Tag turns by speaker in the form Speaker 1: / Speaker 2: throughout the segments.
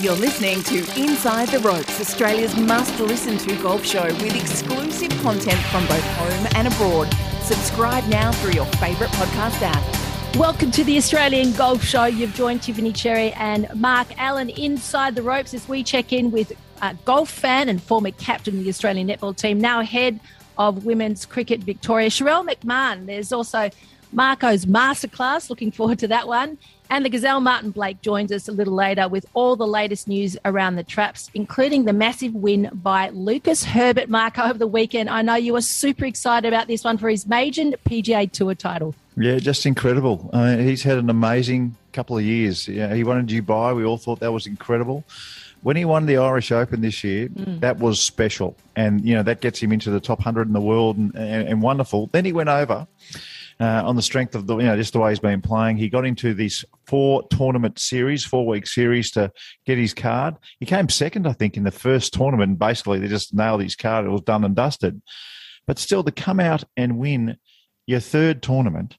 Speaker 1: You're listening to Inside the Ropes, Australia's must listen to golf show with exclusive content from both home and abroad. Subscribe now through your favourite podcast app.
Speaker 2: Welcome to the Australian Golf Show. You've joined Tiffany Cherry and Mark Allen inside the ropes as we check in with a golf fan and former captain of the Australian netball team, now head of women's cricket Victoria, Sharelle McMahon. There's also Marco's masterclass. Looking forward to that one. And the Gazelle Martin Blake joins us a little later with all the latest news around the traps, including the massive win by Lucas Herbert Marco over the weekend. I know you were super excited about this one for his maiden PGA Tour title.
Speaker 3: Yeah, just incredible. I mean, he's had an amazing couple of years. Yeah, he won in Dubai. We all thought that was incredible. When he won the Irish Open this year, mm. that was special, and you know that gets him into the top hundred in the world, and, and, and wonderful. Then he went over uh, on the strength of the you know just the way he's been playing. He got into this four tournament series, four week series to get his card. He came second, I think, in the first tournament. And basically, they just nailed his card. It was done and dusted. But still, to come out and win your third tournament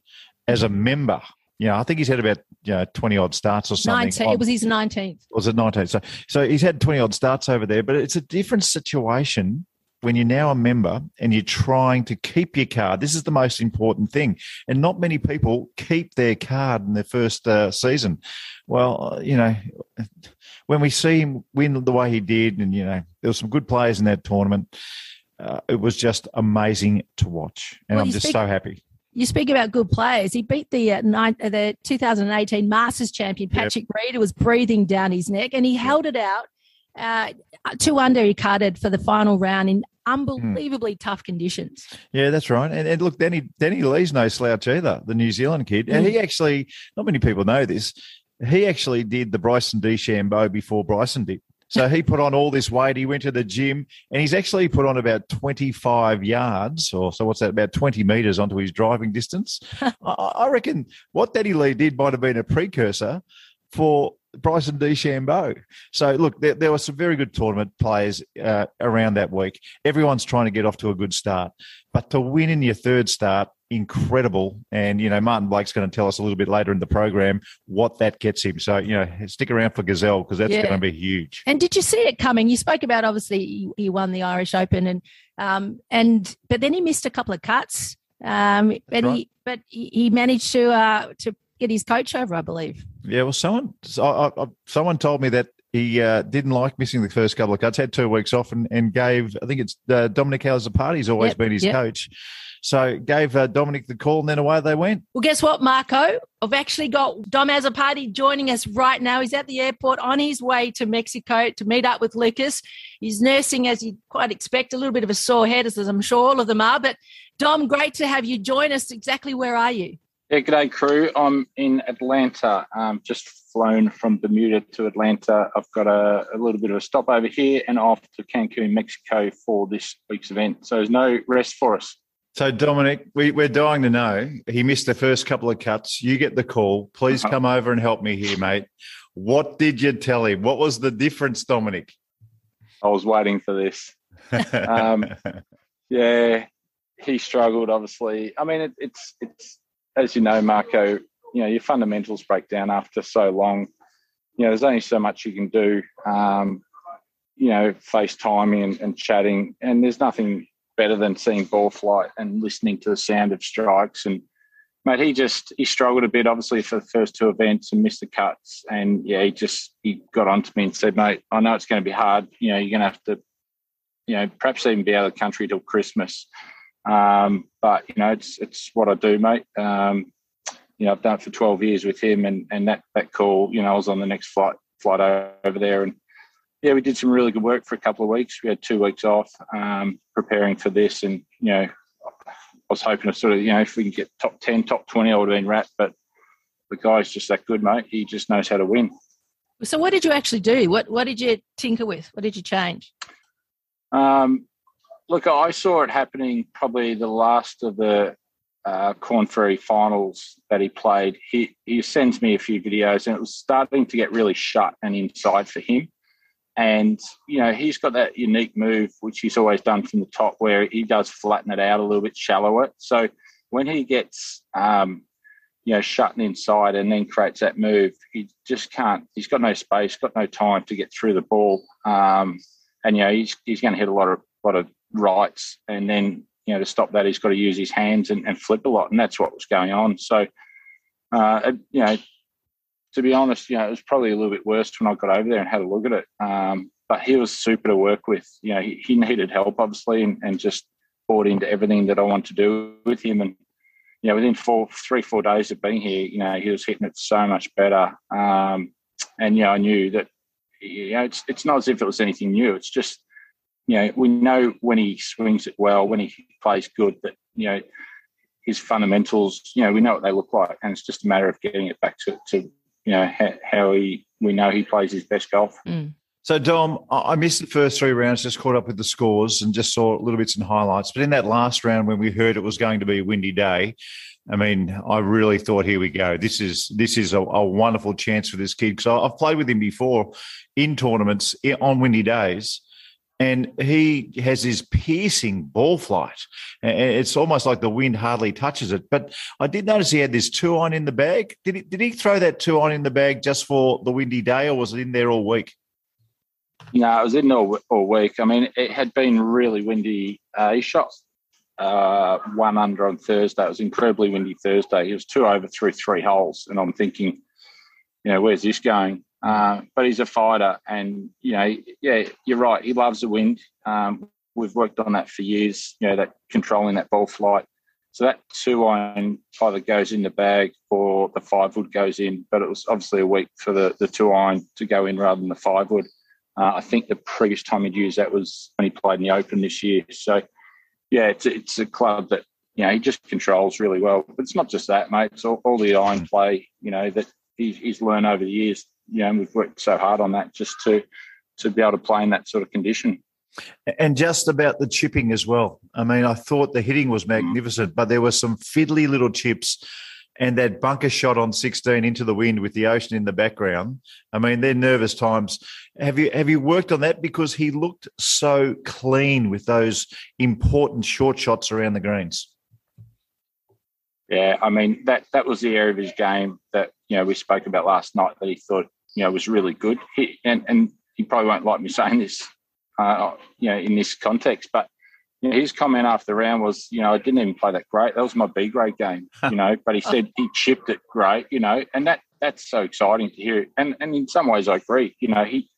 Speaker 3: as a member. You know, I think he's had about you know, 20 odd starts or something.
Speaker 2: 19, it was his 19th.
Speaker 3: Was it 19th? So, so he's had 20 odd starts over there, but it's a different situation when you're now a member and you're trying to keep your card, this is the most important thing. And not many people keep their card in their first uh, season. Well, uh, you know, when we see him win the way he did, and, you know, there were some good players in that tournament, uh, it was just amazing to watch. And well, I'm just speak, so happy.
Speaker 2: You speak about good players. He beat the uh, nine, uh, the 2018 Masters champion, Patrick yep. Reed, who was breathing down his neck, and he yep. held it out uh, two under he carded for the final round in unbelievably mm. tough conditions.
Speaker 3: Yeah, that's right. And, and look, Danny Danny Lee's no slouch either, the New Zealand kid. Mm. And he actually, not many people know this, he actually did the Bryson DeChambeau before Bryson did. So he put on all this weight. He went to the gym and he's actually put on about 25 yards, or so what's that, about 20 meters onto his driving distance. I, I reckon what Danny Lee did might have been a precursor for Bryson DeChambeau. So look, there, there, were some very good tournament players uh, around that week. Everyone's trying to get off to a good start, but to win in your third start, incredible. And you know, Martin Blake's going to tell us a little bit later in the program what that gets him. So you know, stick around for Gazelle because that's yeah. going to be huge.
Speaker 2: And did you see it coming? You spoke about obviously he won the Irish Open, and um, and but then he missed a couple of cuts. Um, and right. he but he managed to uh, to get his coach over, I believe.
Speaker 3: Yeah, well, someone I, I, someone told me that he uh, didn't like missing the first couple of cuts, had two weeks off, and, and gave I think it's uh, Dom Azzopardi's always yep, been his yep. coach. So gave uh, Dominic the call, and then away they went.
Speaker 2: Well, guess what, Marco? I've actually got Dom Azzopardi joining us right now. He's at the airport on his way to Mexico to meet up with Lucas. He's nursing, as you'd quite expect, a little bit of a sore head, as I'm sure all of them are. But Dom, great to have you join us. Exactly where are you?
Speaker 4: Yeah, g'day crew. I'm in Atlanta. Um, just flown from Bermuda to Atlanta. I've got a, a, little bit of a stop over here and off to Cancun, Mexico for this week's event. So there's no rest for us.
Speaker 3: So Dominic, we, are dying to know. He missed the first couple of cuts. You get the call. Please uh-huh. come over and help me here, mate. What did you tell him? What was the difference, Dominic?
Speaker 4: I was waiting for this. um, yeah, he struggled. Obviously, I mean, it, it's it's as you know, Marco, you know, your fundamentals break down after so long. You know, there's only so much you can do, um, you know, FaceTiming and, and chatting. And there's nothing better than seeing ball flight and listening to the sound of strikes. And, mate, he just, he struggled a bit, obviously, for the first two events and missed the cuts. And, yeah, he just, he got onto me and said, mate, I know it's going to be hard. You know, you're going to have to, you know, perhaps even be out of the country till Christmas. Um, but you know, it's it's what I do, mate. Um, you know, I've done it for 12 years with him, and and that that call, you know, I was on the next flight flight over there, and yeah, we did some really good work for a couple of weeks. We had two weeks off um, preparing for this, and you know, I was hoping to sort of, you know, if we can get top 10, top 20, I would have been wrapped. But the guy's just that good, mate. He just knows how to win.
Speaker 2: So, what did you actually do? What What did you tinker with? What did you change?
Speaker 4: Um, Look, I saw it happening probably the last of the uh, Korn Ferry finals that he played. He, he sends me a few videos and it was starting to get really shut and inside for him. And, you know, he's got that unique move, which he's always done from the top, where he does flatten it out a little bit shallower. So when he gets, um, you know, shutting inside and then creates that move. He just can't. He's got no space, got no time to get through the ball, um, and you know he's he's going to hit a lot of lot of rights, and then you know to stop that he's got to use his hands and, and flip a lot, and that's what was going on. So, uh, you know, to be honest, you know, it was probably a little bit worse when I got over there and had a look at it. Um, but he was super to work with. You know, he, he needed help obviously, and, and just bought into everything that I want to do with him, and you know, within four, three, four days of being here, you know, he was hitting it so much better. Um, and you know, I knew that, you know, it's it's not as if it was anything new. It's just, you know, we know when he swings it well, when he plays good, that you know, his fundamentals, you know, we know what they look like, and it's just a matter of getting it back to, to you know, how he we know he plays his best golf.
Speaker 2: Mm.
Speaker 3: So, Dom, I missed the first three rounds, just caught up with the scores and just saw little bits and highlights. But in that last round, when we heard it was going to be a windy day, I mean, I really thought, here we go. This is this is a, a wonderful chance for this kid because I've played with him before in tournaments on windy days, and he has his piercing ball flight. It's almost like the wind hardly touches it. But I did notice he had this two iron in the bag. Did he, did he throw that two iron in the bag just for the windy day, or was it in there all week?
Speaker 4: No, it was in all, all week. I mean, it had been really windy. Uh, he shot uh, one under on Thursday. It was incredibly windy Thursday. He was two over through three holes, and I'm thinking, you know, where's this going? Uh, but he's a fighter, and you know, yeah, you're right. He loves the wind. Um, we've worked on that for years. You know, that controlling that ball flight. So that two iron either goes in the bag or the five wood goes in. But it was obviously a week for the, the two iron to go in rather than the five wood. Uh, I think the previous time he'd used that was when he played in the Open this year. So, yeah, it's it's a club that you know he just controls really well. But it's not just that, mate. It's all, all the iron play, you know, that he's, he's learned over the years. You know, and we've worked so hard on that just to to be able to play in that sort of condition.
Speaker 3: And just about the chipping as well. I mean, I thought the hitting was mm. magnificent, but there were some fiddly little chips and that bunker shot on 16 into the wind with the ocean in the background. I mean, they're nervous times. Have you have you worked on that because he looked so clean with those important short shots around the greens?
Speaker 4: Yeah, I mean that that was the area of his game that you know we spoke about last night that he thought you know was really good. He, and and he probably won't like me saying this, uh, you know, in this context, but you know, his comment after the round was, you know, I didn't even play that great. That was my B grade game, you know. but he said he chipped it great, you know, and that that's so exciting to hear. And and in some ways, I agree. You know, he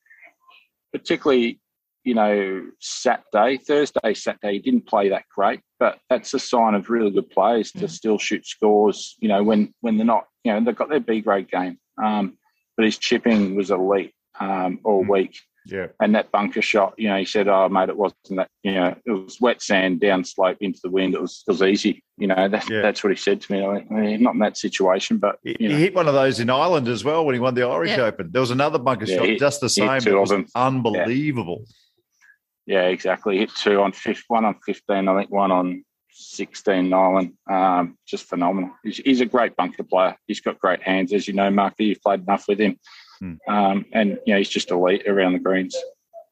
Speaker 4: particularly, you know, Saturday, Thursday, Saturday, he didn't play that great, but that's a sign of really good players to mm. still shoot scores. You know, when when they're not, you know, they've got their B grade game, um, but his chipping was elite um, all mm. week.
Speaker 3: Yeah.
Speaker 4: And that bunker shot, you know, he said, "Oh, mate, it wasn't that. You know, it was wet sand down slope into the wind. It was it was easy. You know, that's yeah. that's what he said to me. I mean, not in that situation, but
Speaker 3: he, he, hit one of those in Ireland as well when he won the Irish yeah. Open. There was another bunker yeah, shot, hit, just the same. Two of them. Unbelievable.
Speaker 4: Yeah. exactly. Hit two on fifth, one on fifteen, I think, one on 16 Nyland. Um, just phenomenal. He's, he's, a great bunker player. He's got great hands, as you know, Mark. You've played enough with him. Mm. Um, and you know, he's just elite around the greens.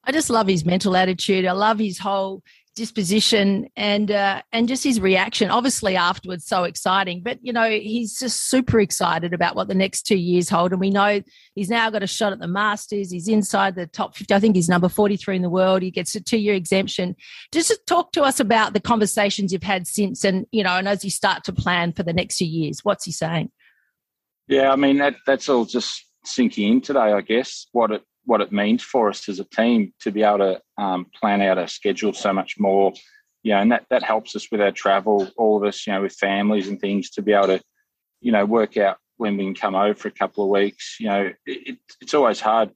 Speaker 2: I just love his mental attitude. I love his whole disposition and uh, and just his reaction. Obviously, afterwards, so exciting. But you know, he's just super excited about what the next two years hold. And we know he's now got a shot at the Masters. He's inside the top fifty. I think he's number forty-three in the world. He gets a two-year exemption. Just talk to us about the conversations you've had since, and you know, and as you start to plan for the next few years, what's he saying?
Speaker 4: Yeah, I mean that that's all just sinking in today, I guess, what it what it means for us as a team to be able to um, plan out our schedule so much more. You know, and that that helps us with our travel, all of us, you know, with families and things, to be able to, you know, work out when we can come over for a couple of weeks. You know, it, it's always hard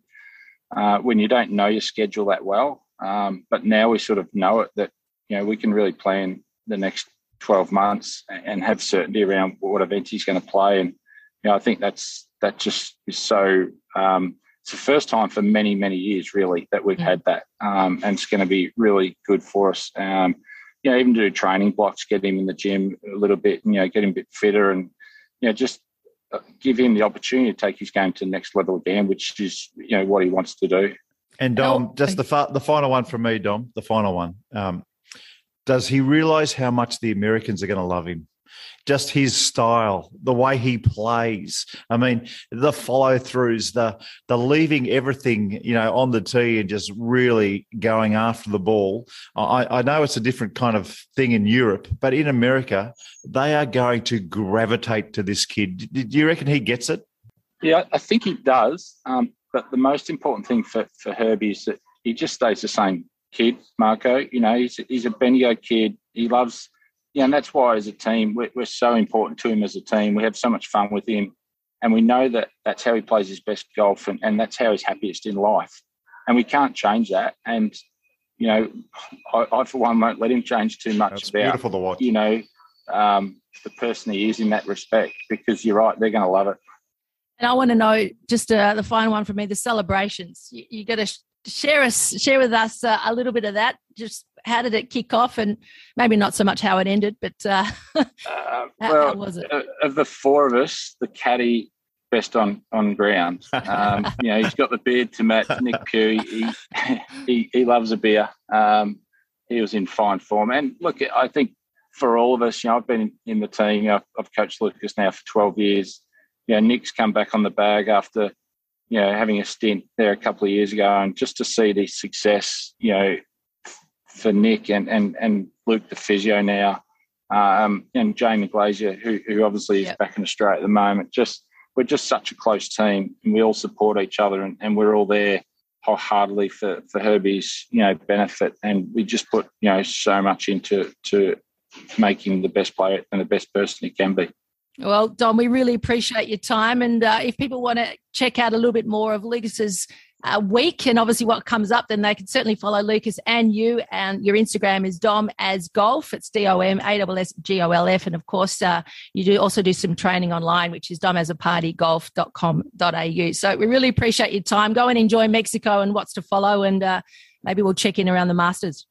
Speaker 4: uh, when you don't know your schedule that well. Um, but now we sort of know it that you know we can really plan the next 12 months and have certainty around what events he's going to play. And you know, I think that's that just is so. Um, it's the first time for many many years really that we've had that, um, and it's going to be really good for us. Um, you know, even do training blocks, get him in the gym a little bit, you know, get him a bit fitter, and you know, just uh, give him the opportunity to take his game to the next level again, which is you know what he wants to do.
Speaker 3: And Dom, just the fa- the final one from me, Dom, the final one. Um, does he realise how much the Americans are going to love him? Just his style, the way he plays. I mean, the follow throughs, the the leaving everything, you know, on the tee and just really going after the ball. I, I know it's a different kind of thing in Europe, but in America, they are going to gravitate to this kid. Do you reckon he gets it?
Speaker 4: Yeah, I think he does. Um, but the most important thing for, for Herbie is that he just stays the same kid, Marco. You know, he's, he's a Bendigo kid. He loves yeah, and that's why as a team we're, we're, so important to him as a team. We have so much fun with him, and we know that that's how he plays his best golf, and, and that's how he's happiest in life. And we can't change that. And you know, I, I for one won't let him change too much
Speaker 3: that's
Speaker 4: about
Speaker 3: beautiful to watch.
Speaker 4: you know um, the person he is in that respect. Because you're right, they're going to love it.
Speaker 2: And I want to know just uh, the final one for me: the celebrations. You, you got to sh- share us, share with us uh, a little bit of that. Just how did it kick off, and maybe not so much how it ended, but uh, uh,
Speaker 4: how, well, how, was it? Of the four of us, the caddy best on on ground. Um, you know, he's got the beard to match Nick Pugh. He he, he loves a beer. Um, he was in fine form, and look, I think for all of us, you know, I've been in the team. Know, I've coached Lucas now for twelve years. You know, Nick's come back on the bag after you know having a stint there a couple of years ago, and just to see the success, you know, for Nick and and and Luke the physio now, um, and Jamie Glazier, who who obviously is yep. back in Australia at the moment. Just we're just such a close team, and we all support each other, and, and we're all there wholeheartedly for for Herbie's you know benefit, and we just put you know so much into to making the best player and the best person he can be.
Speaker 2: Well, Dom, we really appreciate your time. And uh, if people want to check out a little bit more of Lucas's uh, week and obviously what comes up, then they can certainly follow Lucas and you. And your Instagram is Dom as Golf. It's D O M A S S G O L F. And of course, uh, you do also do some training online, which is domazzopardigolf.com.au. So we really appreciate your time. Go and enjoy Mexico and what's to follow. And uh, maybe we'll check in around the Masters.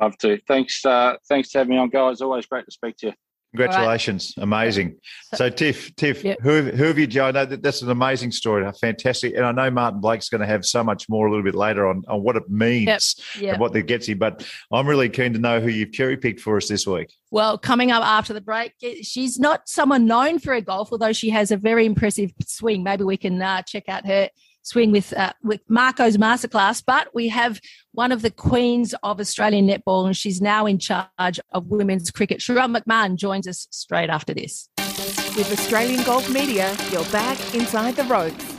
Speaker 4: Love to. Thanks. Uh, thanks for having me on, guys. Always great to speak to you.
Speaker 3: Congratulations, right. amazing. So, Tiff, Tiff, yep. who, who have you joined? I know that that's an amazing story, fantastic. And I know Martin Blake's going to have so much more a little bit later on, on what it means yep. Yep. and what that gets you. But I'm really keen to know who you've cherry picked for us this week.
Speaker 2: Well, coming up after the break, she's not someone known for her golf, although she has a very impressive swing. Maybe we can uh, check out her swing with uh, with Marco's masterclass. But we have one of the queens of Australian netball, and she's now in charge of women's cricket. Sharelle McMahon joins us straight after this.
Speaker 1: With Australian Golf Media, you're back inside the ropes.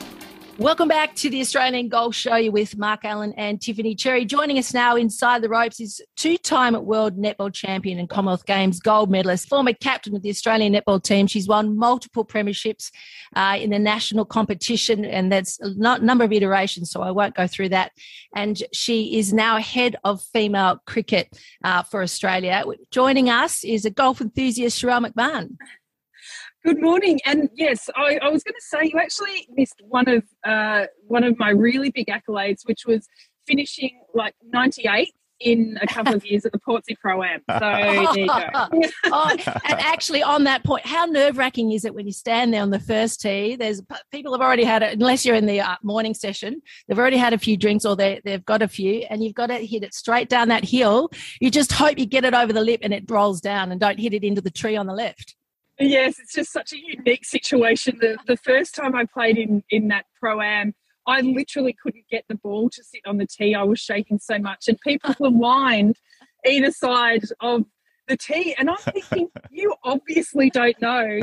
Speaker 2: Welcome back to the Australian Golf Show with Mark Allen and Tiffany Cherry. Joining us now inside the ropes is two-time world netball champion and Commonwealth Games gold medalist, former captain of the Australian netball team. She's won multiple premierships uh, in the national competition, and that's a number of iterations. So I won't go through that. And she is now head of female cricket uh, for Australia. Joining us is a golf enthusiast, Sharelle McMahon.
Speaker 5: Good morning. And yes, I, I was going to say you actually missed one of uh, one of my really big accolades, which was finishing like 98 in a couple of years at the Portsea Pro Am. So there you go.
Speaker 2: oh, and actually, on that point, how nerve wracking is it when you stand there on the first tee? There's people have already had it, unless you're in the uh, morning session, they've already had a few drinks or they, they've got a few, and you've got to hit it straight down that hill. You just hope you get it over the lip and it rolls down and don't hit it into the tree on the left.
Speaker 5: Yes, it's just such a unique situation. The, the first time I played in, in that pro am, I literally couldn't get the ball to sit on the tee. I was shaking so much, and people were lined either side of the tee. And I'm thinking, you obviously don't know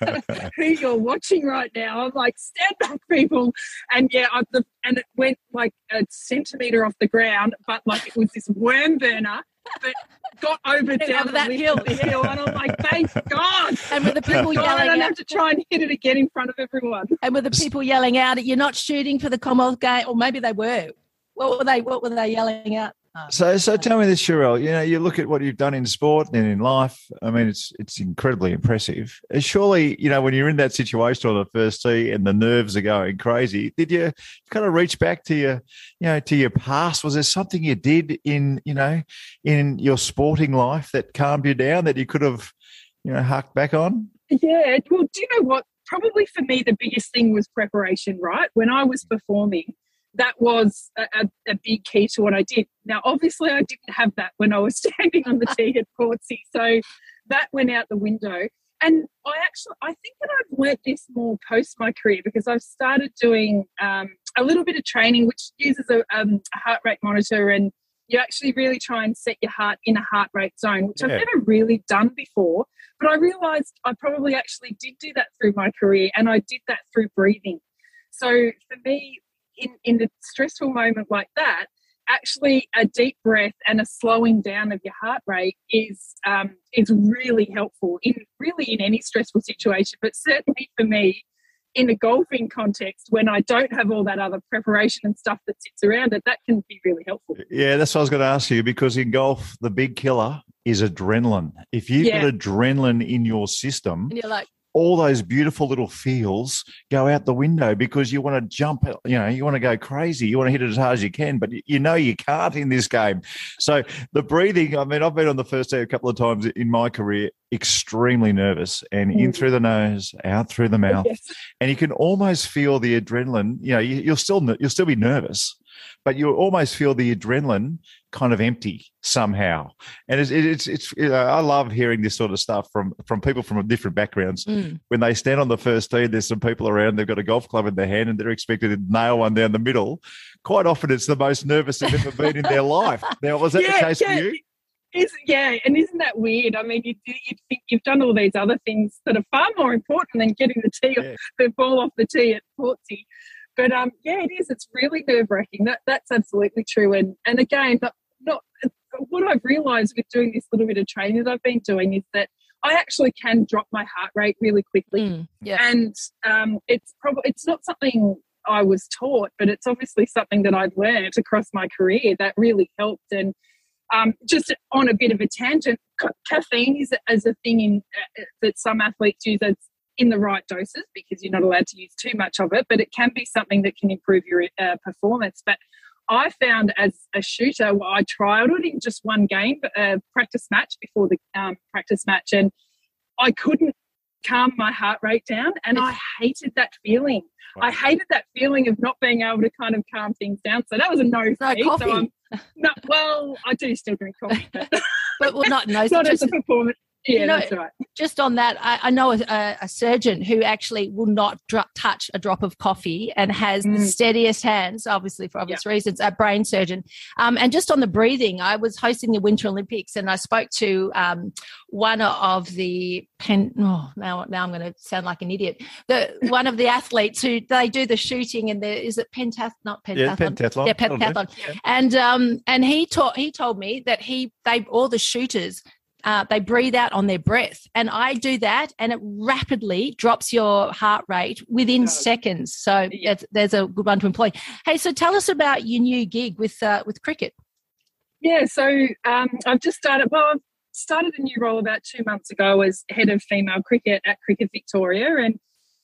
Speaker 5: who you're watching right now. I'm like, stand back, people. And yeah, I, the, and it went like a centimeter off the ground, but like it was this worm burner that got over down
Speaker 2: that hill.
Speaker 5: The hill. And I'm like, thank God.
Speaker 2: And with the people
Speaker 5: God,
Speaker 2: yelling
Speaker 5: I don't have to try and hit it again in front of everyone.
Speaker 2: And with the people yelling out, you're not shooting for the Commonwealth game, or maybe they were. What were they? What were they yelling out?
Speaker 3: So, so tell me this, Sharelle. You know, you look at what you've done in sport and in life. I mean, it's it's incredibly impressive. Uh, surely, you know, when you're in that situation on the first tee and the nerves are going crazy, did you kind of reach back to your, you know, to your past? Was there something you did in, you know, in your sporting life that calmed you down that you could have, you know, harked back on?
Speaker 5: Yeah. Well, do you know what? Probably for me, the biggest thing was preparation. Right when I was performing that was a, a, big key to what I did. Now, obviously, I didn't have that when I was standing on the tee at Portsea. So that went out the window. And I actually, I think that I've learnt this more post my career because I've started doing um, a little bit of training, which uses a, um, a, heart rate monitor, and you actually really try and set your heart in a heart rate zone, which yeah. I've never really done before. But I realised I probably actually did do that through my career, and I did that through breathing. So for me, in in a stressful moment like that, actually a deep breath and a slowing down of your heart rate is um, is really helpful in really in any stressful situation but certainly for me in a golfing context when I don't have all that other preparation and stuff that sits around it, that can be really helpful.
Speaker 3: Yeah, that's what I was going to ask you because in golf, the big killer is adrenaline. If you've yeah. got adrenaline in your system,
Speaker 2: and you're like,
Speaker 3: all those beautiful little feels go out the window because you want to jump, you know, you want to go crazy. You want to hit it as hard as you can, but you know you can't in this game. So the breathing, I mean, I've been on the first day a couple of times in my career, extremely nervous and in mm. through the nose, out through the mouth. Yes. And you can almost feel the adrenaline, you know, you, will still, you'll still be nervous, but you almost feel the adrenaline kind of empty somehow. And it's, it's, it's you know, I love hearing this sort of stuff from, from people from different backgrounds. Mm. When they stand on the first tee, there's some people around, they've got a golf club in their hand and they're expected to nail one down the middle. Quite often it's the most nervous they've ever been in their life. Now, was that yeah, the case yeah. for you?
Speaker 5: Is, yeah, and isn't that weird? I mean, you you think you've done all these other things that are far more important than getting the tee, yeah. the ball off the tee at Portsea. But um, yeah, it is. It's really nerve wracking. That that's absolutely true. And and again, not, not what I've realised with doing this little bit of training that I've been doing is that I actually can drop my heart rate really quickly. Mm, yeah. And um, it's probably it's not something I was taught, but it's obviously something that I've learned across my career that really helped. And um, just on a bit of a tangent, caffeine is, is a thing in, uh, that some athletes use as in the right doses because you're not allowed to use too much of it, but it can be something that can improve your uh, performance. But I found as a shooter, well, I trialed it in just one game, a practice match before the um, practice match, and I couldn't calm my heart rate down, and I hated that feeling. Wow. I hated that feeling of not being able to kind of calm things down. So that was a no for
Speaker 2: no Coffee.
Speaker 5: So I'm not, well, I do still drink coffee, but,
Speaker 2: but well, not no,
Speaker 5: not as a performance. Yeah, you know, that's right.
Speaker 2: Just on that, I, I know a, a, surgeon who actually will not dr- touch a drop of coffee and has mm. the steadiest hands, obviously for obvious yep. reasons, a brain surgeon. Um, and just on the breathing, I was hosting the Winter Olympics and I spoke to um, one of the pen. Oh, now, now I'm going to sound like an idiot. The one of the athletes who they do the shooting and there is it pentath not pentathlon.
Speaker 3: Yeah, pentathlon.
Speaker 2: Yeah, pentathlon. And um, and he taught he told me that he they all the shooters uh, they breathe out on their breath. And I do that, and it rapidly drops your heart rate within seconds. So yeah. there's a good one to employ. Hey, so tell us about your new gig with uh, with cricket.
Speaker 5: Yeah, so um, I've just started. Well, I've started a new role about two months ago as head of female cricket at Cricket Victoria, and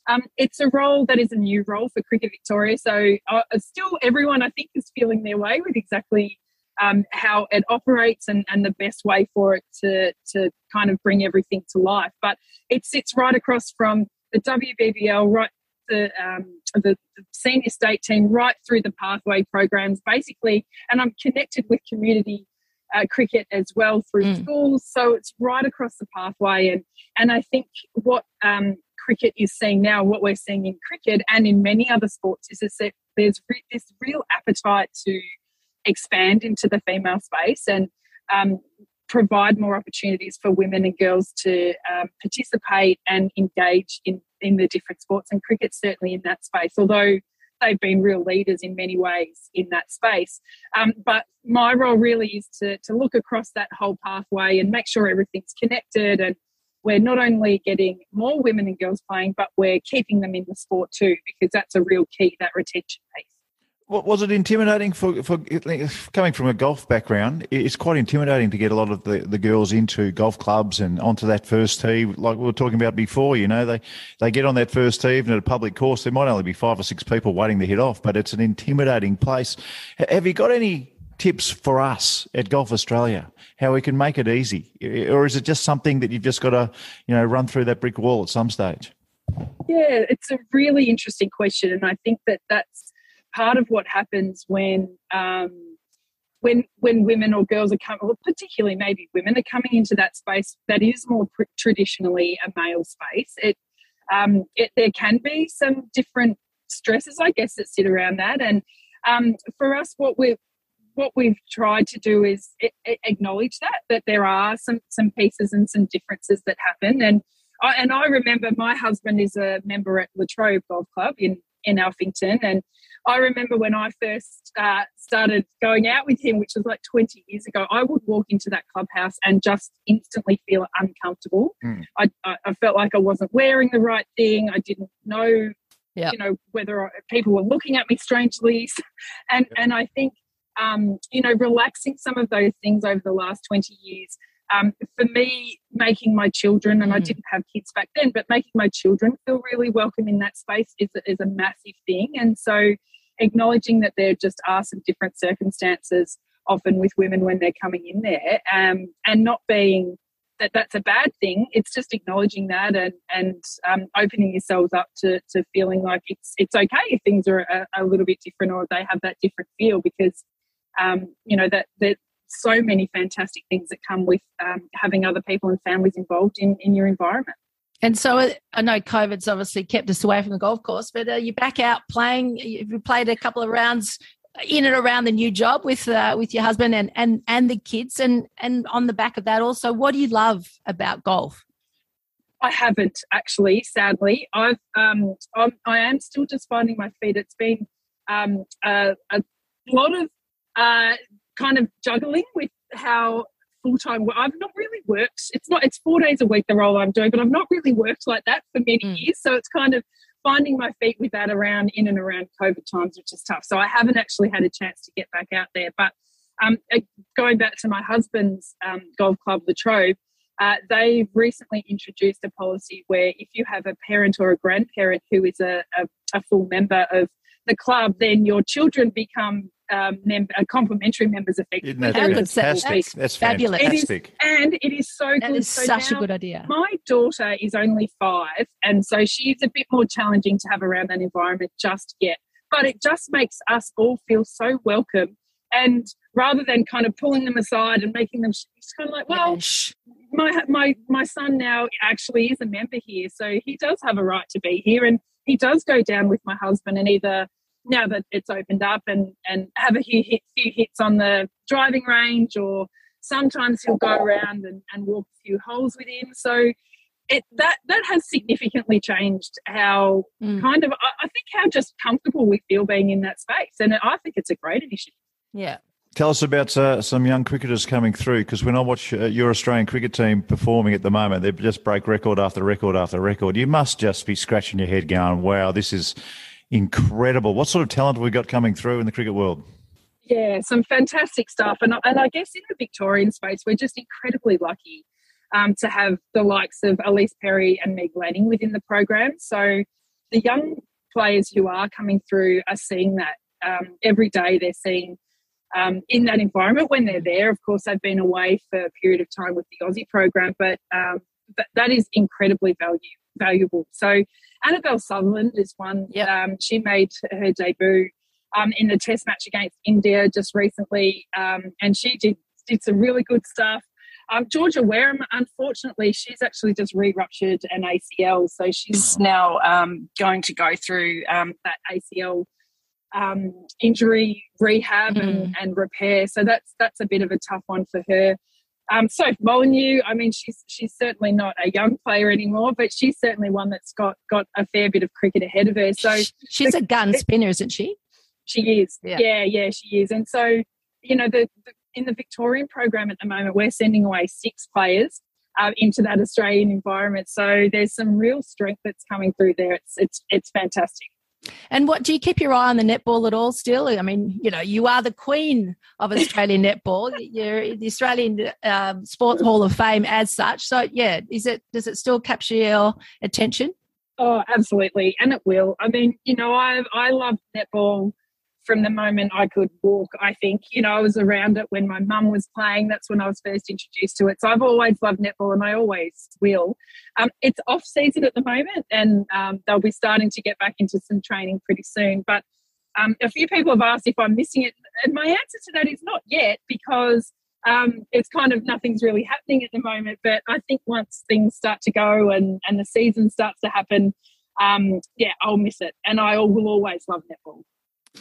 Speaker 5: um, it's a role that is a new role for Cricket Victoria. So uh, still, everyone I think is feeling their way with exactly um, how it operates and, and the best way for it to, to kind of bring everything to life. But it sits right across from the WBBL, right the, um, the, the senior state team, right through the pathway programs, basically. And I'm connected with community uh, cricket as well through mm. schools. So it's right across the pathway. And, and I think what um, cricket is seeing now, what we're seeing in cricket and in many other sports, is that there's re- this real appetite to expand into the female space and um, provide more opportunities for women and girls to um, participate and engage in, in the different sports. And cricket certainly in that space, although they've been real leaders in many ways in that space. Um, but my role really is to, to look across that whole pathway and make sure everything's connected and we're not only getting more women and girls playing, but we're keeping them in the sport too, because that's a real key, that retention piece
Speaker 3: was it intimidating for, for coming from a golf background? It's quite intimidating to get a lot of the, the girls into golf clubs and onto that first tee, like we were talking about before. You know, they they get on that first tee, even at a public course, there might only be five or six people waiting to hit off, but it's an intimidating place. Have you got any tips for us at Golf Australia how we can make it easy, or is it just something that you've just got to, you know, run through that brick wall at some stage?
Speaker 5: Yeah, it's a really interesting question, and I think that that's part of what happens when um, when when women or girls are coming, particularly maybe women are coming into that space that is more pr- traditionally a male space, it, um, it there can be some different stresses, I guess, that sit around that. And um, for us, what we what we've tried to do is acknowledge that that there are some some pieces and some differences that happen. And I, and I remember my husband is a member at Latrobe Golf Club in in Alphington, and I remember when I first uh, started going out with him, which was like 20 years ago, I would walk into that clubhouse and just instantly feel uncomfortable. Mm. I, I, felt like I wasn't wearing the right thing. I didn't know, yep. you know, whether people were looking at me strangely. And, yep. and I think, um, you know, relaxing some of those things over the last 20 years um, for me, making my children, and mm. I didn't have kids back then, but making my children feel really welcome in that space is, is a massive thing. And so, acknowledging that there just are some different circumstances often with women when they're coming in there, um, and not being that that's a bad thing. It's just acknowledging that and and um, opening yourselves up to, to feeling like it's it's okay if things are a, a little bit different or they have that different feel because um, you know that that so many fantastic things that come with um, having other people and families involved in, in your environment.
Speaker 2: And so uh, I know COVID's obviously kept us away from the golf course, but are you back out playing? You've played a couple of rounds in and around the new job with uh, with your husband and, and and the kids, and and on the back of that also, what do you love about golf?
Speaker 5: I haven't actually, sadly. I've um, I'm, I am still just finding my feet. It's been um, a, a lot of uh, kind of juggling with how full time work. I've not really worked. It's not. It's four days a week the role I'm doing, but I've not really worked like that for many mm. years. So it's kind of finding my feet with that around in and around COVID times, which is tough. So I haven't actually had a chance to get back out there. But um, uh, going back to my husband's um, golf club, Latrobe, uh, they've recently introduced a policy where if you have a parent or a grandparent who is a, a, a full member of the club, then your children become um, mem- uh, complimentary members effectively.
Speaker 3: Isn't that fantastic? That's, that's fabulous.
Speaker 5: Fantastic. It is, and it is so
Speaker 2: that
Speaker 5: good.
Speaker 2: Is
Speaker 5: so
Speaker 2: such a good idea.
Speaker 5: My daughter is only five, and so she's a bit more challenging to have around that environment just yet. But it just makes us all feel so welcome. And rather than kind of pulling them aside and making them, it's kind of like, well, yes. my my my son now actually is a member here, so he does have a right to be here, and he does go down with my husband and either now that it's opened up and, and have a few, hit, few hits on the driving range or sometimes he'll go around and, and walk a few holes with him. So it that that has significantly changed how mm. kind of I, I think how just comfortable we feel being in that space. And I think it's a great initiative.
Speaker 2: Yeah.
Speaker 3: Tell us about uh, some young cricketers coming through because when I watch uh, your Australian cricket team performing at the moment, they just break record after record after record. You must just be scratching your head going, wow, this is incredible. What sort of talent have we got coming through in the cricket world?
Speaker 5: Yeah, some fantastic stuff. And, and I guess in the Victorian space, we're just incredibly lucky um, to have the likes of Ellyse Perry and Meg Lanning within the program. So the young players who are coming through are seeing that um, every day. They're seeing um, in that environment when they're there. Of course, they've been away for a period of time with the Aussie program, but um, that is incredibly value, valuable. So Annabel Sutherland is one. Yep. Um, she made her debut um, in the Test match against India just recently, um, and she did did some really good stuff. Um, Georgia Wareham, unfortunately, she's actually just re-ruptured an ACL, so she's oh. now um, going to go through um, that ACL injury rehab mm. and, and repair. So that's that's a bit of a tough one for her. Um, Soph Molyneux, I mean, she's she's certainly not a young player anymore, but she's certainly one that's got got a fair bit of cricket ahead of her. So
Speaker 2: she's the, a gun spinner, isn't she?
Speaker 5: She is. Yeah, yeah, yeah she is. And so, you know, the, the, in the Victorian program at the moment, we're sending away six players uh, into that Australian environment. So there's some real strength that's coming through there. It's it's it's fantastic.
Speaker 2: And what do you keep your eye on the netball at all still? I mean, you know, you are the queen of Australian netball. You're the Australian um, Sports Hall of Fame as such. So, yeah, is it does it still capture your attention?
Speaker 5: Oh, absolutely, and it will. I mean, you know, I I love netball from the moment I could walk. I think, you know, I was around it when my mum was playing. That's when I was first introduced to it. So I've always loved netball and I always will. Um, it's off season at the moment and um, they'll be starting to get back into some training pretty soon. But um, a few people have asked if I'm missing it and my answer to that is not yet because um, it's kind of nothing's really happening at the moment. But I think once things start to go and, and the season starts to happen, um, yeah, I'll miss it. And I will always love netball.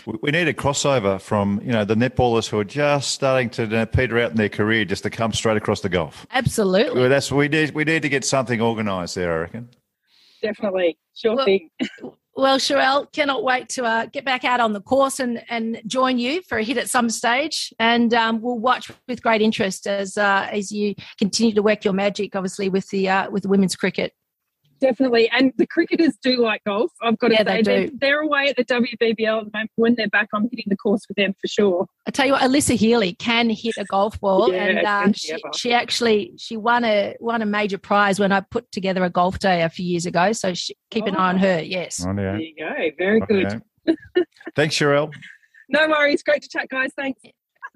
Speaker 3: We need a crossover from you know the netballers who are just starting to you know, peter out in their career, just to come straight across the golf.
Speaker 2: Absolutely,
Speaker 3: well, that's we need. We need to get something organised there. I reckon.
Speaker 5: Definitely, sure
Speaker 2: well,
Speaker 5: thing.
Speaker 2: well, Sharelle, cannot wait to uh, get back out on the course and and join you for a hit at some stage, and um, we'll watch with great interest as uh, as you continue to work your magic, obviously with the uh, with the women's cricket
Speaker 5: definitely. And the cricketers do like golf. I've got to
Speaker 2: yeah,
Speaker 5: say,
Speaker 2: they
Speaker 5: are they're away at the WBBL at the moment. When they're back, I'm hitting the course with them for sure.
Speaker 2: I tell you what, Alyssa Healy can hit a golf ball,
Speaker 5: yeah,
Speaker 2: and uh, she, she, actually she won a won a major prize when I put together a golf day a few years ago. So she, keep oh. an eye on her. Yes.
Speaker 3: Oh, yeah.
Speaker 5: There you go. Very okay.
Speaker 3: good. Thanks, Sharelle.
Speaker 5: No worries. Great to chat, guys. Thanks.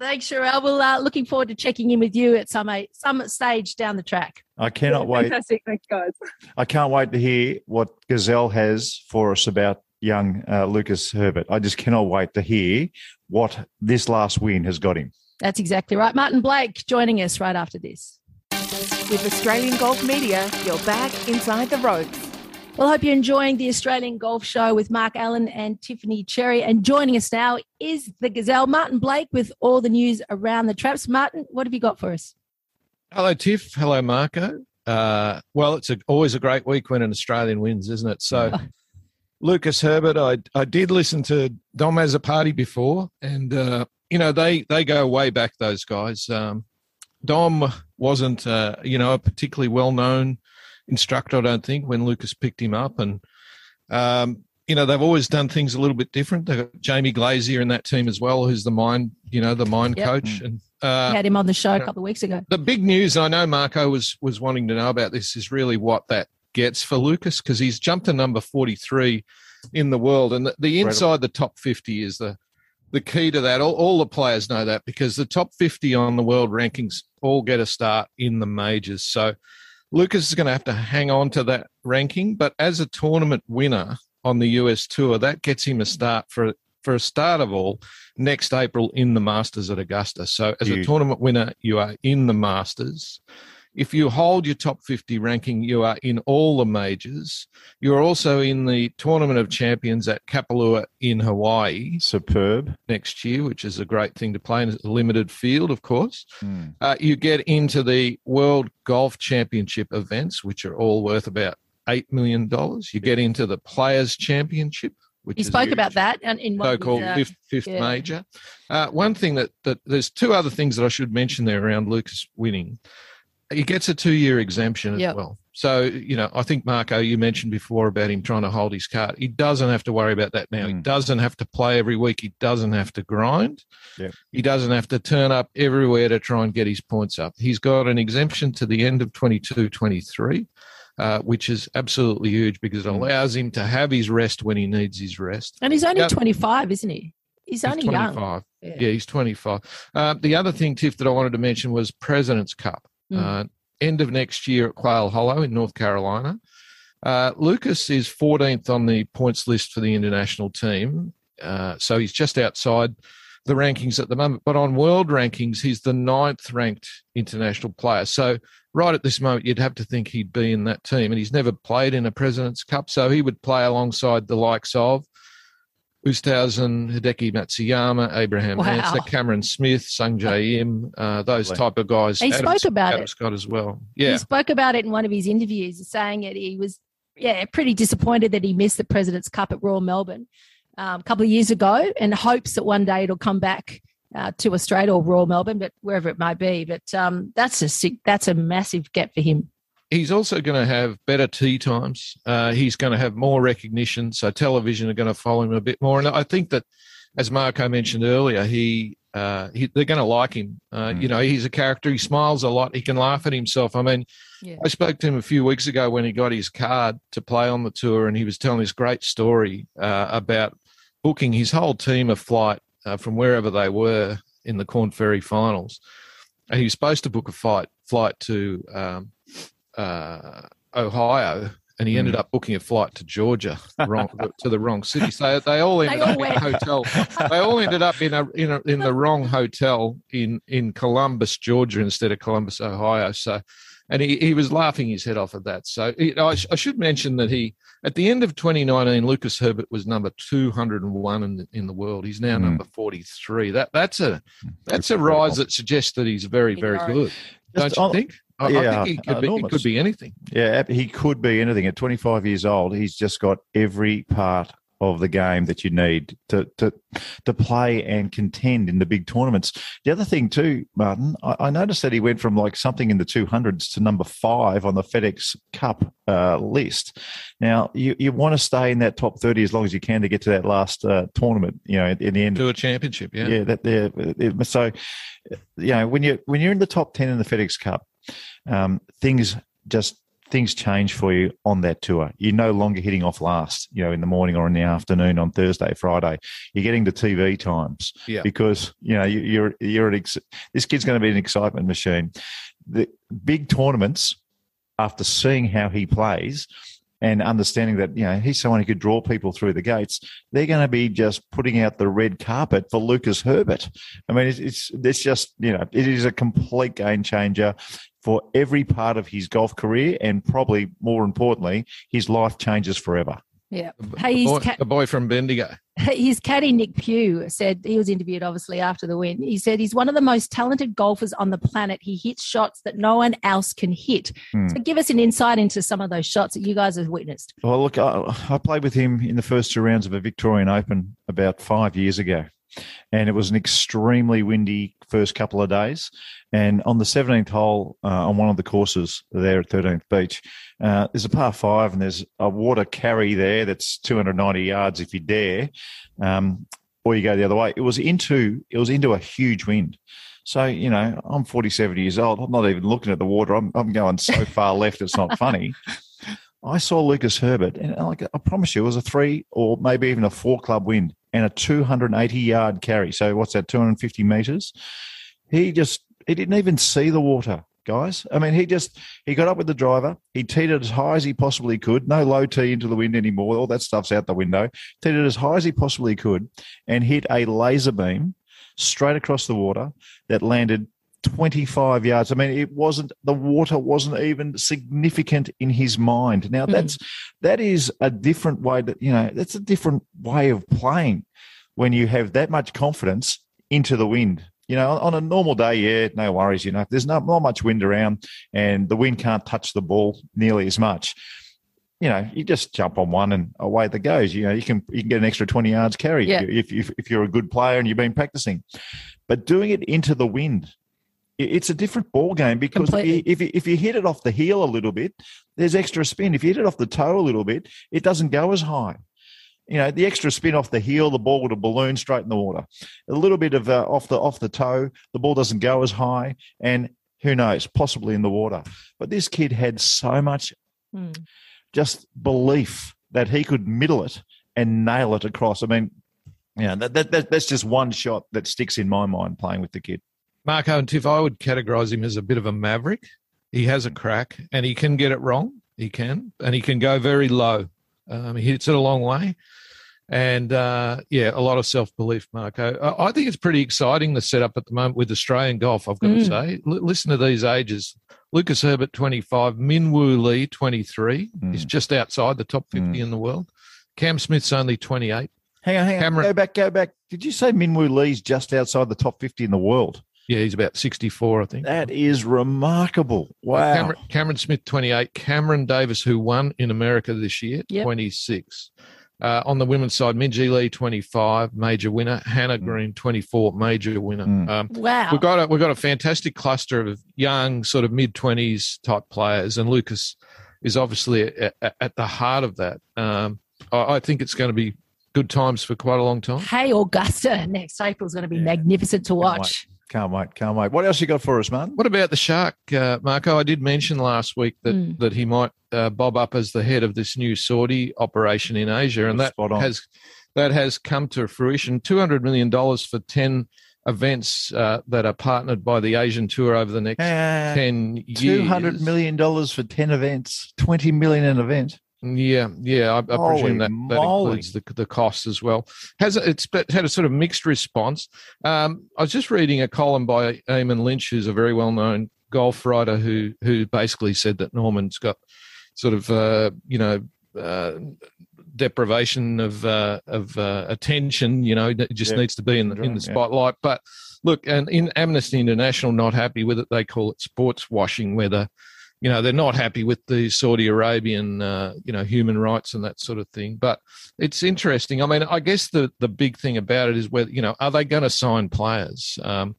Speaker 2: Thanks, Sharelle. Well, uh, looking forward to checking in with you at some uh, some stage down the track.
Speaker 3: I cannot wait.
Speaker 5: Fantastic, thanks, guys.
Speaker 3: I can't wait to hear what Gazelle has for us about young uh, Lucas Herbert. I just cannot wait to hear what this last win has got him.
Speaker 2: That's exactly right. Martin Blake joining us right after this.
Speaker 1: With Australian Golf Media, you're back inside the ropes.
Speaker 2: Well, I hope you're enjoying the Australian Golf Show with Mark Allen and Tiffany Cherry. And joining us now is the Gazelle, Martin Blake, with all the news around the traps. Martin, what have you got for us?
Speaker 6: Hello, Tiff. Hello, Marco. Uh, well, it's a, always a great week when an Australian wins, isn't it? So, Lucas Herbert, I I did listen to Dom Azzopardi before, and uh, you know they they go way back. Those guys. Um, Dom wasn't uh, you know a particularly well known instructor, I don't think, when Lucas picked him up. And, um, you know, they've always done things a little bit different. They've got Jamie Glazier in that team as well, who's the mind, you know, the mind yep. coach. And
Speaker 2: uh, we had him on the show a couple of weeks ago.
Speaker 6: The big news, I know Marco was was wanting to know about this, is really what that gets for Lucas because he's jumped to number 43 in the world. And the, the inside the top 50 is the the key to that. All, all, the players know that because the top 50 on the world rankings all get a start in the majors. So Lucas is going to have to hang on to that ranking, but as a tournament winner on the US tour, that gets him a start for for a start of all next April in the Masters at Augusta. So as a tournament winner, you are in the Masters. If you hold your top 50 ranking, you are in all the majors. You're also in the Tournament of Champions at Kapalua in Hawaii.
Speaker 3: Superb.
Speaker 6: Next year, which is a great thing to play in a limited field, of course. Mm. Uh, you get into the World Golf Championship events, which are all worth about $8 million. You get into the Players' Championship, which
Speaker 2: you spoke about that and in
Speaker 6: so-called uh, fifth, fifth yeah. major. Uh, one thing that that there's two other things that I should mention there around Lucas winning he gets a two year exemption as yep. well. So, you know, I think, Marco, you mentioned before about him trying to hold his card. He doesn't have to worry about that now. Mm. He doesn't have to play every week. He doesn't have to grind. Yep. He doesn't have to turn up everywhere to try and get his points up. He's got an exemption to the end of 22 23, uh, which is absolutely huge because it mm. allows him to have his rest when he needs his rest.
Speaker 2: And he's only yep. 25, isn't he? He's only
Speaker 6: he's 25. young. Yeah. yeah. he's 25. Uh, the other thing, Tiff, that I wanted to mention was President's Cup. Mm. Uh, end of next year at Quail Hollow in North Carolina. Uh, Lucas is 14th on the points list for the international team, uh, so he's just outside the rankings at the moment. But on world rankings, he's the ninth ranked international player. So right at this moment, you'd have to think he'd be in that team, and he's never played in a President's Cup, so he would play alongside the likes of Oosthuizen, Hideki Matsuyama, Abraham wow. Ancer, Cameron Smith, Sungjae Im, uh, those type of guys.
Speaker 2: He Adam, spoke about
Speaker 6: Adam
Speaker 2: it.
Speaker 6: Scott as well. Yeah.
Speaker 2: He spoke about it in one of his interviews, saying that he was, yeah, pretty disappointed that he missed the President's Cup at Royal Melbourne um, a couple of years ago and hopes that one day it'll come back uh, to Australia or Royal Melbourne, but wherever it might be. But um, that's a sick, that's a massive gap for him
Speaker 6: he's also going to have better tee times. Uh, he's going to have more recognition, so television are going to follow him a bit more. And I think that, as Marco mentioned earlier, he, uh, he they're going to like him. Uh, mm. You know, he's a character. He smiles a lot. He can laugh at himself. I mean, yeah. I spoke to him a few weeks ago when he got his card to play on the tour, and he was telling this great story uh, about booking his whole team a flight uh, from wherever they were in the Korn Ferry finals. And he was supposed to book a flight flight to um, uh, Ohio, and he ended up booking a flight to Georgia, wrong to the wrong city. So they all ended
Speaker 2: They all
Speaker 6: up in
Speaker 2: went.
Speaker 6: a hotel. they all ended up in a in a, in the wrong hotel in in Columbus, Georgia, instead of Columbus, Ohio. So, and he, he was laughing his head off at that. So you I, sh- I should mention that he at the end of 2019, Lucas Herbert was number 201 in the, in the world. He's now
Speaker 3: Mm.
Speaker 6: number 43. That that's a that's a rise that suggests that he's very very
Speaker 2: Ignorant.
Speaker 6: good. Don't
Speaker 3: Just
Speaker 6: you
Speaker 3: on-
Speaker 6: think? I, I
Speaker 3: yeah,
Speaker 6: think he could, be, he could be anything.
Speaker 3: Yeah, he could be anything. At 25 years old, he's just got every part of the game that you need to to to play and contend in the big tournaments. The other thing too, Martin, I, I noticed that he went from like something in the 200s to number five on the FedEx Cup uh, list. Now you you want to stay in that top 30 as long as you can to get to that last uh, tournament. You know, in the end
Speaker 6: To a championship, yeah.
Speaker 3: yeah, that it- So, you know, when you when you're in the top ten in the FedEx Cup, um, things just things change for you on that tour. You're no longer hitting off last, you know, in the morning or in the afternoon on Thursday, Friday. You're getting the TV times
Speaker 6: Yeah.
Speaker 3: because you know you, you're you're an ex- this kid's going to be an excitement machine. The big tournaments, after seeing how he plays. And understanding that you know he's someone who could draw people through the gates, they're going to be just putting out the red carpet for Lucas Herbert. I mean, it's, it's it's just you know it is a complete game changer for every part of his golf career, and probably more importantly, his life changes forever.
Speaker 2: Yeah. Hey, he's
Speaker 6: boy,
Speaker 2: ca-
Speaker 6: the boy from Bendigo.
Speaker 2: His caddy Nick Pugh said he was interviewed obviously after the win. He said he's one of the most talented golfers on the planet. He hits shots that no one else can hit.
Speaker 3: Hmm.
Speaker 2: So give us an insight into some of those shots that you guys have witnessed.
Speaker 3: Well, look, I, I played with him in the first two rounds of a Victorian Open about five years ago. And it was an extremely windy first couple of days. And on the 17th hole uh, on one of the courses there at 13th Beach, uh, there's a par five and there's a water carry there that's 290 yards if you dare, um, or you go the other way. It was into it was into a huge wind. So you know, I'm 47 years old. I'm not even looking at the water. I'm I'm going so far left. It's not funny. I saw Lucas Herbert, and like I promise you, it was a three or maybe even a four club wind and a 280 yard carry. So what's that? 250 meters. He just he didn't even see the water, guys. I mean, he just he got up with the driver. He teed it as high as he possibly could. No low tee into the wind anymore. All that stuff's out the window. Teed it as high as he possibly could, and hit a laser beam straight across the water that landed 25 yards. I mean, it wasn't the water wasn't even significant in his mind. Now
Speaker 2: Mhm.
Speaker 3: that's that is a different way that you know that's a different way of playing when you have that much confidence into the wind. You know, on a normal day, yeah, no worries. You know, there's not, not much wind around and the wind can't touch the ball nearly as much. You know, you just jump on one and away that goes. You know, you can you can get an extra twenty yards carry
Speaker 2: Yeah.
Speaker 3: if, if if you're a good player and you've been practicing. But doing it into the wind, it's a different ball game because if you,
Speaker 2: Completely.
Speaker 3: if you if you hit it off the heel a little bit, there's extra spin. If you hit it off the toe a little bit, it doesn't go as high. You know, the extra spin off the heel, the ball would have ballooned straight in the water. A little bit of uh, off the off the toe, the ball doesn't go as high, and who knows, possibly in the water. But this kid had so much
Speaker 2: Hmm.
Speaker 3: just belief that he could middle it and nail it across. I mean, yeah, that, that, that that's just one shot that sticks in my mind playing with the kid.
Speaker 6: Marco and Tiff, I would categorize him as a bit of a maverick. He has a crack and he can get it wrong. He can, and he can go very low. Um, he hits it a long way. And uh, yeah, a lot of self belief, Marco. I, I think it's pretty exciting the setup at the moment with Australian golf, I've got to
Speaker 2: Mm.
Speaker 6: say. L- listen to these ages Lucas Herbert, 25, Minwoo Lee, 23.
Speaker 3: Mm.
Speaker 6: He's just outside the top 50 in the world. Cam Smith's only 28.
Speaker 3: Hang on, hang on.
Speaker 6: Cameron-
Speaker 3: Go back, go back. Did you say Minwoo Lee's just outside the top 50 in the world?
Speaker 6: Yeah, he's about 64, I think.
Speaker 3: That is remarkable. Wow.
Speaker 6: Cameron, Cameron Smith, 28. Cameron Davis, who won in America this year,
Speaker 2: Yep.
Speaker 6: 26. Uh, on the women's side, Minjee Lee, 25, major winner. Hannah
Speaker 3: Mm.
Speaker 6: Green, 24, major winner.
Speaker 3: Mm.
Speaker 6: Um,
Speaker 2: Wow.
Speaker 6: we've got a, we've got a fantastic cluster of young, sort of mid 20s type players, and Lucas is obviously at, at, at the heart of that. Um, I, I think it's going to be good times for quite a long time.
Speaker 2: Hey, Augusta next April is going to be
Speaker 3: Yeah.
Speaker 2: magnificent to
Speaker 3: wait.
Speaker 2: watch.
Speaker 3: Can't wait, can't wait. What else you got for us, man?
Speaker 6: What about the shark, uh, Marco? I did mention last week that
Speaker 2: Mm.
Speaker 6: that he might uh, bob up as the head of this new Saudi operation in Asia, and that
Speaker 3: Spot on.
Speaker 6: has that has come to fruition. Two hundred million dollars for ten events uh, that are partnered by the Asian Tour over the next
Speaker 3: Uh,
Speaker 6: ten years.
Speaker 3: Two hundred million dollars for ten events, twenty million an event.
Speaker 6: Yeah, yeah, I, I presume that, that includes the the costs as well. Has it- had a sort of mixed response. Um, I was just reading a column by Eamon Lynch, who's a very well known golf writer, who who basically said that Norman's got sort of uh, you know. Uh, deprivation of uh, of uh, attention you know it just
Speaker 3: Yeah.
Speaker 6: needs to be in the, in the
Speaker 3: yeah.
Speaker 6: spotlight but look and in amnesty international not happy with it they call it sports washing where the you know they're not happy with the Saudi Arabian uh, you know human rights and that sort of thing. But it's interesting. I mean, I guess the the big thing about it is whether you know are they going to sign players? Um,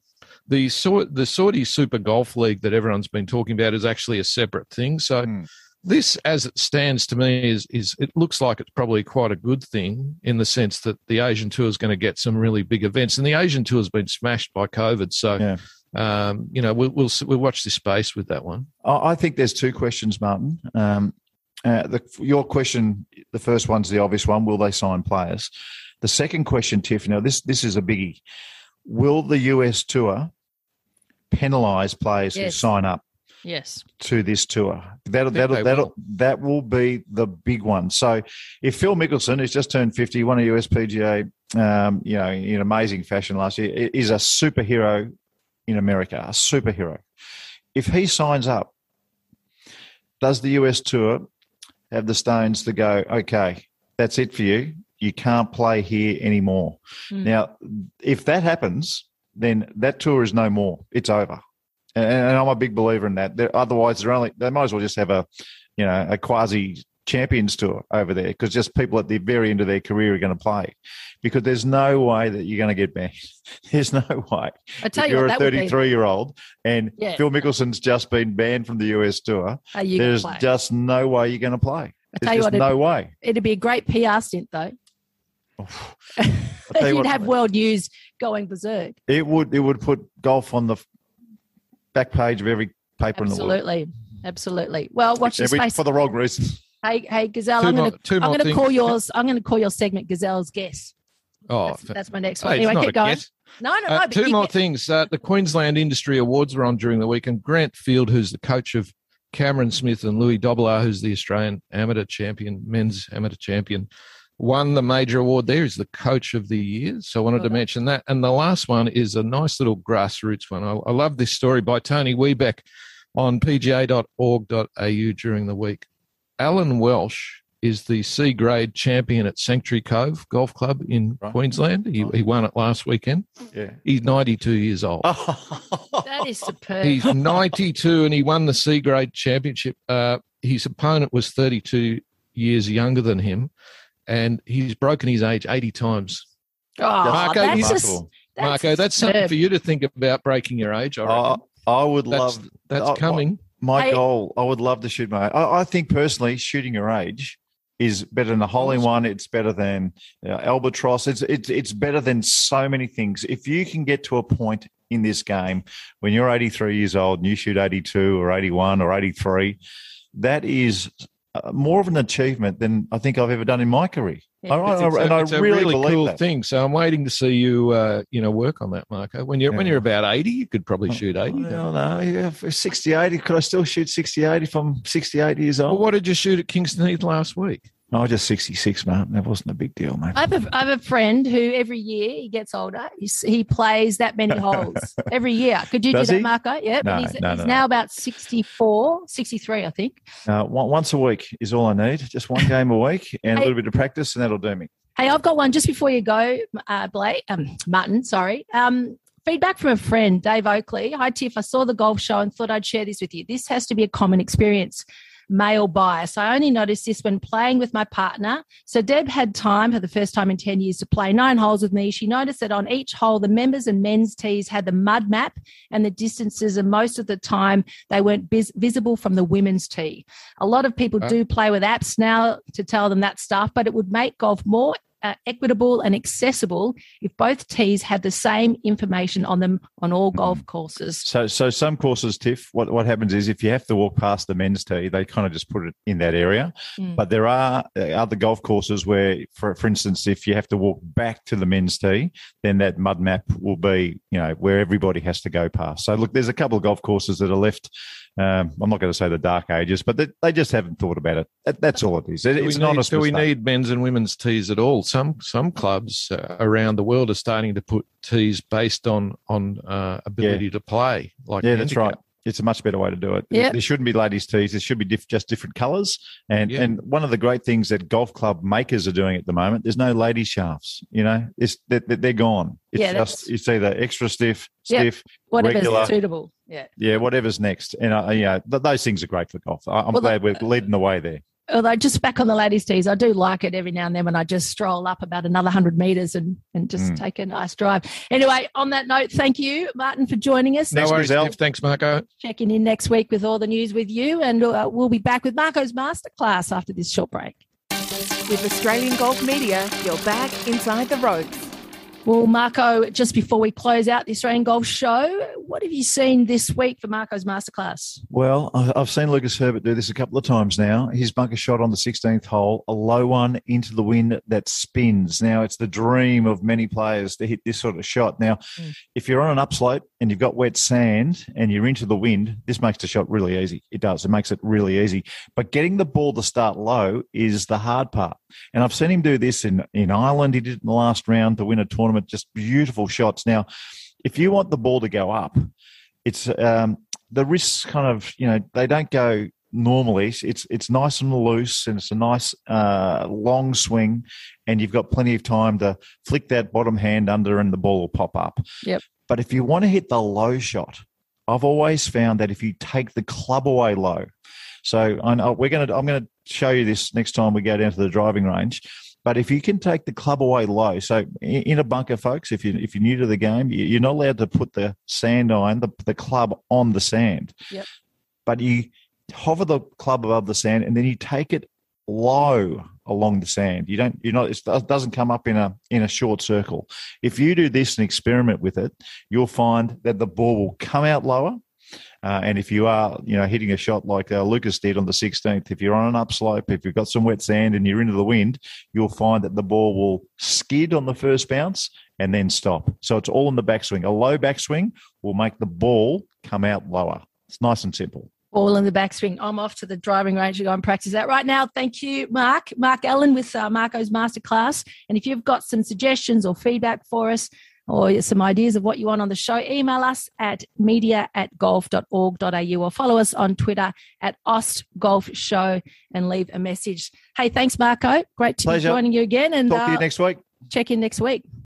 Speaker 6: the the Saudi Super Golf League that everyone's been talking about is actually a separate thing. So.
Speaker 3: Hmm.
Speaker 6: This, as it stands to me, is is it looks like it's probably quite a good thing in the sense that the Asian Tour is going to get some really big events, and the Asian Tour has been smashed by COVID. So,
Speaker 3: Yeah.
Speaker 6: Um, you know, we'll, we'll we'll watch this space with that one.
Speaker 3: I I think there's two questions, Martin. Um, uh, the, your question, the first one's the obvious one: Will they sign players? The second question, Tiff. Now, this this is a biggie. Will the US tour penalise players who sign up
Speaker 2: Yes.
Speaker 3: to this tour? That'll that'll that'll
Speaker 6: will.
Speaker 3: that will be the big one. So, if Phil Mickelson, who's just turned fifty, won a USPGA, um, you know, in amazing fashion last year, i- is a superhero in America, a superhero. If he signs up, does the US tour have the stones to go? Okay, that's it for you. You can't play here anymore.
Speaker 2: Hmm.
Speaker 3: Now, if that happens, then that tour is no more. It's over. And, and I'm a big believer in that. They're, otherwise, they're only they might as well just have a, you know, a quasi champions tour over there because just people at the very end of their career are going to play because there's no way that you're going to get banned. There's no way.
Speaker 2: I tell
Speaker 3: If
Speaker 2: you
Speaker 3: you're
Speaker 2: what,
Speaker 3: a
Speaker 2: that would be
Speaker 3: 33 year old and
Speaker 2: Yeah.
Speaker 3: Phil Mickelson's just been banned from the US tour.
Speaker 2: are you gonna
Speaker 3: There's just no way you're going to play.
Speaker 2: I tell
Speaker 3: There's
Speaker 2: you
Speaker 3: just
Speaker 2: what,
Speaker 3: no way.
Speaker 2: It'd be a great PR stint, though. You'd
Speaker 3: what,
Speaker 2: have world news going berserk.
Speaker 3: it would it would put golf on the back page of every paper in the world.
Speaker 2: Absolutely. Absolutely. Well, watch this space.
Speaker 3: for the wrong reasons.
Speaker 2: Hey, hey, Gazelle,
Speaker 6: Two
Speaker 2: I'm going to I'm going to call yours. I'm going to call your segment Gazelle's guess.
Speaker 6: Oh,
Speaker 2: That's, that's my next one.
Speaker 6: it's
Speaker 2: Anyway, keep going.
Speaker 6: guess.
Speaker 2: No, no, no.
Speaker 6: Uh, two more things. Uh, the Queensland Industry Awards were on during the week, and Grant Field, who's the coach of Cameron Smith, and Louis Dobbelaar, who's the Australian amateur champion, men's amateur champion, won the major award there. He's the coach of the year. So I wanted to mention that. And the last one is a nice little grassroots one. I, I love this story by Tony Webeck on pga.org.au during the week. Alan Welsh is the C grade champion at Sanctuary Cove Golf Club in
Speaker 3: Right.
Speaker 6: Queensland. He, he won it last weekend.
Speaker 3: Yeah.
Speaker 6: He's 92 years old.
Speaker 2: That is superb.
Speaker 6: He's 92 and he won the C grade championship. Uh, his opponent was 32 years younger than him, and he's broken his age 80 times.
Speaker 2: oh,
Speaker 6: Marco,
Speaker 2: that's just, that's
Speaker 6: Marco, that's something for you to think about breaking your age. I
Speaker 3: I. I would
Speaker 6: that's
Speaker 3: love
Speaker 6: that's
Speaker 3: oh,
Speaker 6: coming.
Speaker 3: My
Speaker 2: Hey-
Speaker 3: goal. I would love to shoot my. I, I think personally, shooting your age is better than a hole in one. It's better than uh, albatross. It's it's it's better than so many things. If you can get to a point in this game when you're 83 years old and you shoot 82 or 81 or 83, that is more of an achievement than I think I've ever done in my career.
Speaker 2: Yeah.
Speaker 3: I- I-
Speaker 6: It's, it's a,
Speaker 3: and I
Speaker 6: it's a
Speaker 3: really,
Speaker 6: really,
Speaker 3: believe
Speaker 6: cool
Speaker 3: that.
Speaker 6: thing. So I'm waiting to see you, uh, you know, work on that, Marco. When you're when you're about 80, you could probably shoot 80.
Speaker 3: Well, no, yeah, for 68, could I still shoot 68 if I'm 68 years
Speaker 6: Well,
Speaker 3: old?
Speaker 6: what did you shoot at Kingston Heath last week?
Speaker 3: No, just 66, mate. That wasn't a big deal, mate.
Speaker 2: I have, a, I have a friend who every year he gets older, he's, he plays that many holes every year. Could you
Speaker 3: Does
Speaker 2: do that,
Speaker 3: he?
Speaker 2: Marco? Yeah,
Speaker 3: No,
Speaker 2: but he's,
Speaker 3: no,
Speaker 2: he's
Speaker 3: no,
Speaker 2: now
Speaker 3: no.
Speaker 2: about 64, 63, I think.
Speaker 3: Uh, once a week is all I need. Just one game a week and a little bit of practice, and that'll do me.
Speaker 2: Hey, I've got one just before you go, uh, Blake, um, Martin, sorry. Um, feedback from a friend, Dave Oakley. Hi, Tiff. I saw the golf show and thought I'd share this with you. This has to be a common experience. Male bias. I only noticed this when playing with my partner. So Deb had time for the first time in 10 years to play nine holes with me. She noticed that on each hole, the members and men's tees had the mud map and the distances, and most of the time they weren't vis- visible from the women's tee. A lot of people
Speaker 6: Uh.
Speaker 2: do play with apps now to tell them that stuff, but it would make golf more uh, equitable and accessible if both tees had the same information on them on all
Speaker 3: Mm-hmm.
Speaker 2: golf courses.
Speaker 3: So, so some courses, Tiff, what, what happens is if you have to walk past the men's tee, they kind of just put it in that area.
Speaker 2: Mm.
Speaker 3: But there are uh, other golf courses where, for, for instance, if you have to walk back to the men's tee, then that mud map will be, you know, where everybody has to go past. So, look, there's a couple of golf courses that are left. Um, I'm not going to say the dark ages, but they, they just haven't thought about it. That, that's all it is. It-
Speaker 6: Do
Speaker 3: it's
Speaker 6: we
Speaker 3: an honest
Speaker 6: do we
Speaker 3: mistake.
Speaker 6: need men's and women's tees at all? Some some clubs uh, around the world are starting to put tees based on on uh, ability to play. Like
Speaker 3: Yeah, that's
Speaker 6: handicap.
Speaker 3: right. It's a much better way to do it.
Speaker 2: Yep.
Speaker 3: There shouldn't be ladies' tees. There should be diff- just different colours. And
Speaker 6: Yeah.
Speaker 3: and one of the great things that golf club makers are doing at the moment, there's no ladies' shafts. You know, it's they're, they're gone. It's
Speaker 2: Yeah,
Speaker 3: just
Speaker 2: that's-
Speaker 3: it's either extra stiff,
Speaker 2: Yep.
Speaker 3: stiff,
Speaker 2: Whatever's
Speaker 3: regular.
Speaker 2: suitable. Yeah.
Speaker 3: yeah, whatever's next. And uh, yeah, th- those things are great for golf. I- I'm
Speaker 2: Well,
Speaker 3: glad we're leading the way there.
Speaker 2: Although just back on the ladies' tees, I do like it every now and then when I just stroll up about another hundred meters and, and just
Speaker 3: Mm.
Speaker 2: take a nice drive. Anyway, on that note, thank you, Martin, for joining us.
Speaker 6: No
Speaker 3: Thanks,
Speaker 6: worries,
Speaker 3: Griselle.
Speaker 6: Thanks, Marco.
Speaker 2: Checking in next week with all the news with you, and uh, we'll be back with Marco's masterclass after this short break.
Speaker 1: With Australian Golf Media, you're back inside the ropes.
Speaker 2: Well, Marco, just before we close out the Australian Golf Show, what have you seen this week for Marco's masterclass?
Speaker 3: Well, I've seen Lucas Herbert do this a couple of times now. His bunker shot on the 16th hole, a low one into the wind that spins. Now, it's the dream of many players to hit this sort of shot. Now,
Speaker 2: Mm.
Speaker 3: if you're on an upslope and you've got wet sand and you're into the wind, this makes the shot really easy. It does. It makes it really easy. But getting the ball to start low is the hard part. And I've seen him do this in, in Ireland. He did it in the last round to win a tournament. Just beautiful shots. Now, if you want the ball to go up, it's um, the wrists kind of you know they don't go normally. It's it's nice and loose and it's a nice uh, long swing, and you've got plenty of time to flick that bottom hand under and the ball will pop up.
Speaker 2: Yep.
Speaker 3: But if you want to hit the low shot, I've always found that if you take the club away low, so I know we're going to I'm going to show you this next time we go down to the driving range. But if you can take the club away low, so in a bunker, folks, if you if you're new to the game, you- you're not allowed to put the sand iron, the, the club on the sand.
Speaker 2: Yep.
Speaker 3: But you hover the club above the sand, and then you take it low along the sand. You don't, you're not, it doesn't come up in a in a short circle. If you do this and experiment with it, you'll find that the ball will come out lower. Uh, and if you are, you know, hitting a shot like uh, Lucas did on the 16th, if you're on an upslope, if you've got some wet sand and you're into the wind, you'll find that the ball will skid on the first bounce and then stop. So it's all in the backswing. A low backswing will make the ball come out lower. It's nice and simple.
Speaker 2: All in the backswing. I'm off to the driving range to go and practice that right now. Thank you, Mark. Mark Allen with uh, Marco's masterclass. And if you've got some suggestions or feedback for us, or some ideas of what you want on the show, email us at media at golf.org.au or follow us on Twitter at Aus Golf Show and leave a message. Hey, thanks, Marco. Great to
Speaker 3: Pleasure.
Speaker 2: be joining you again and
Speaker 3: Talk to
Speaker 2: uh,
Speaker 3: you next week.
Speaker 2: check in next week.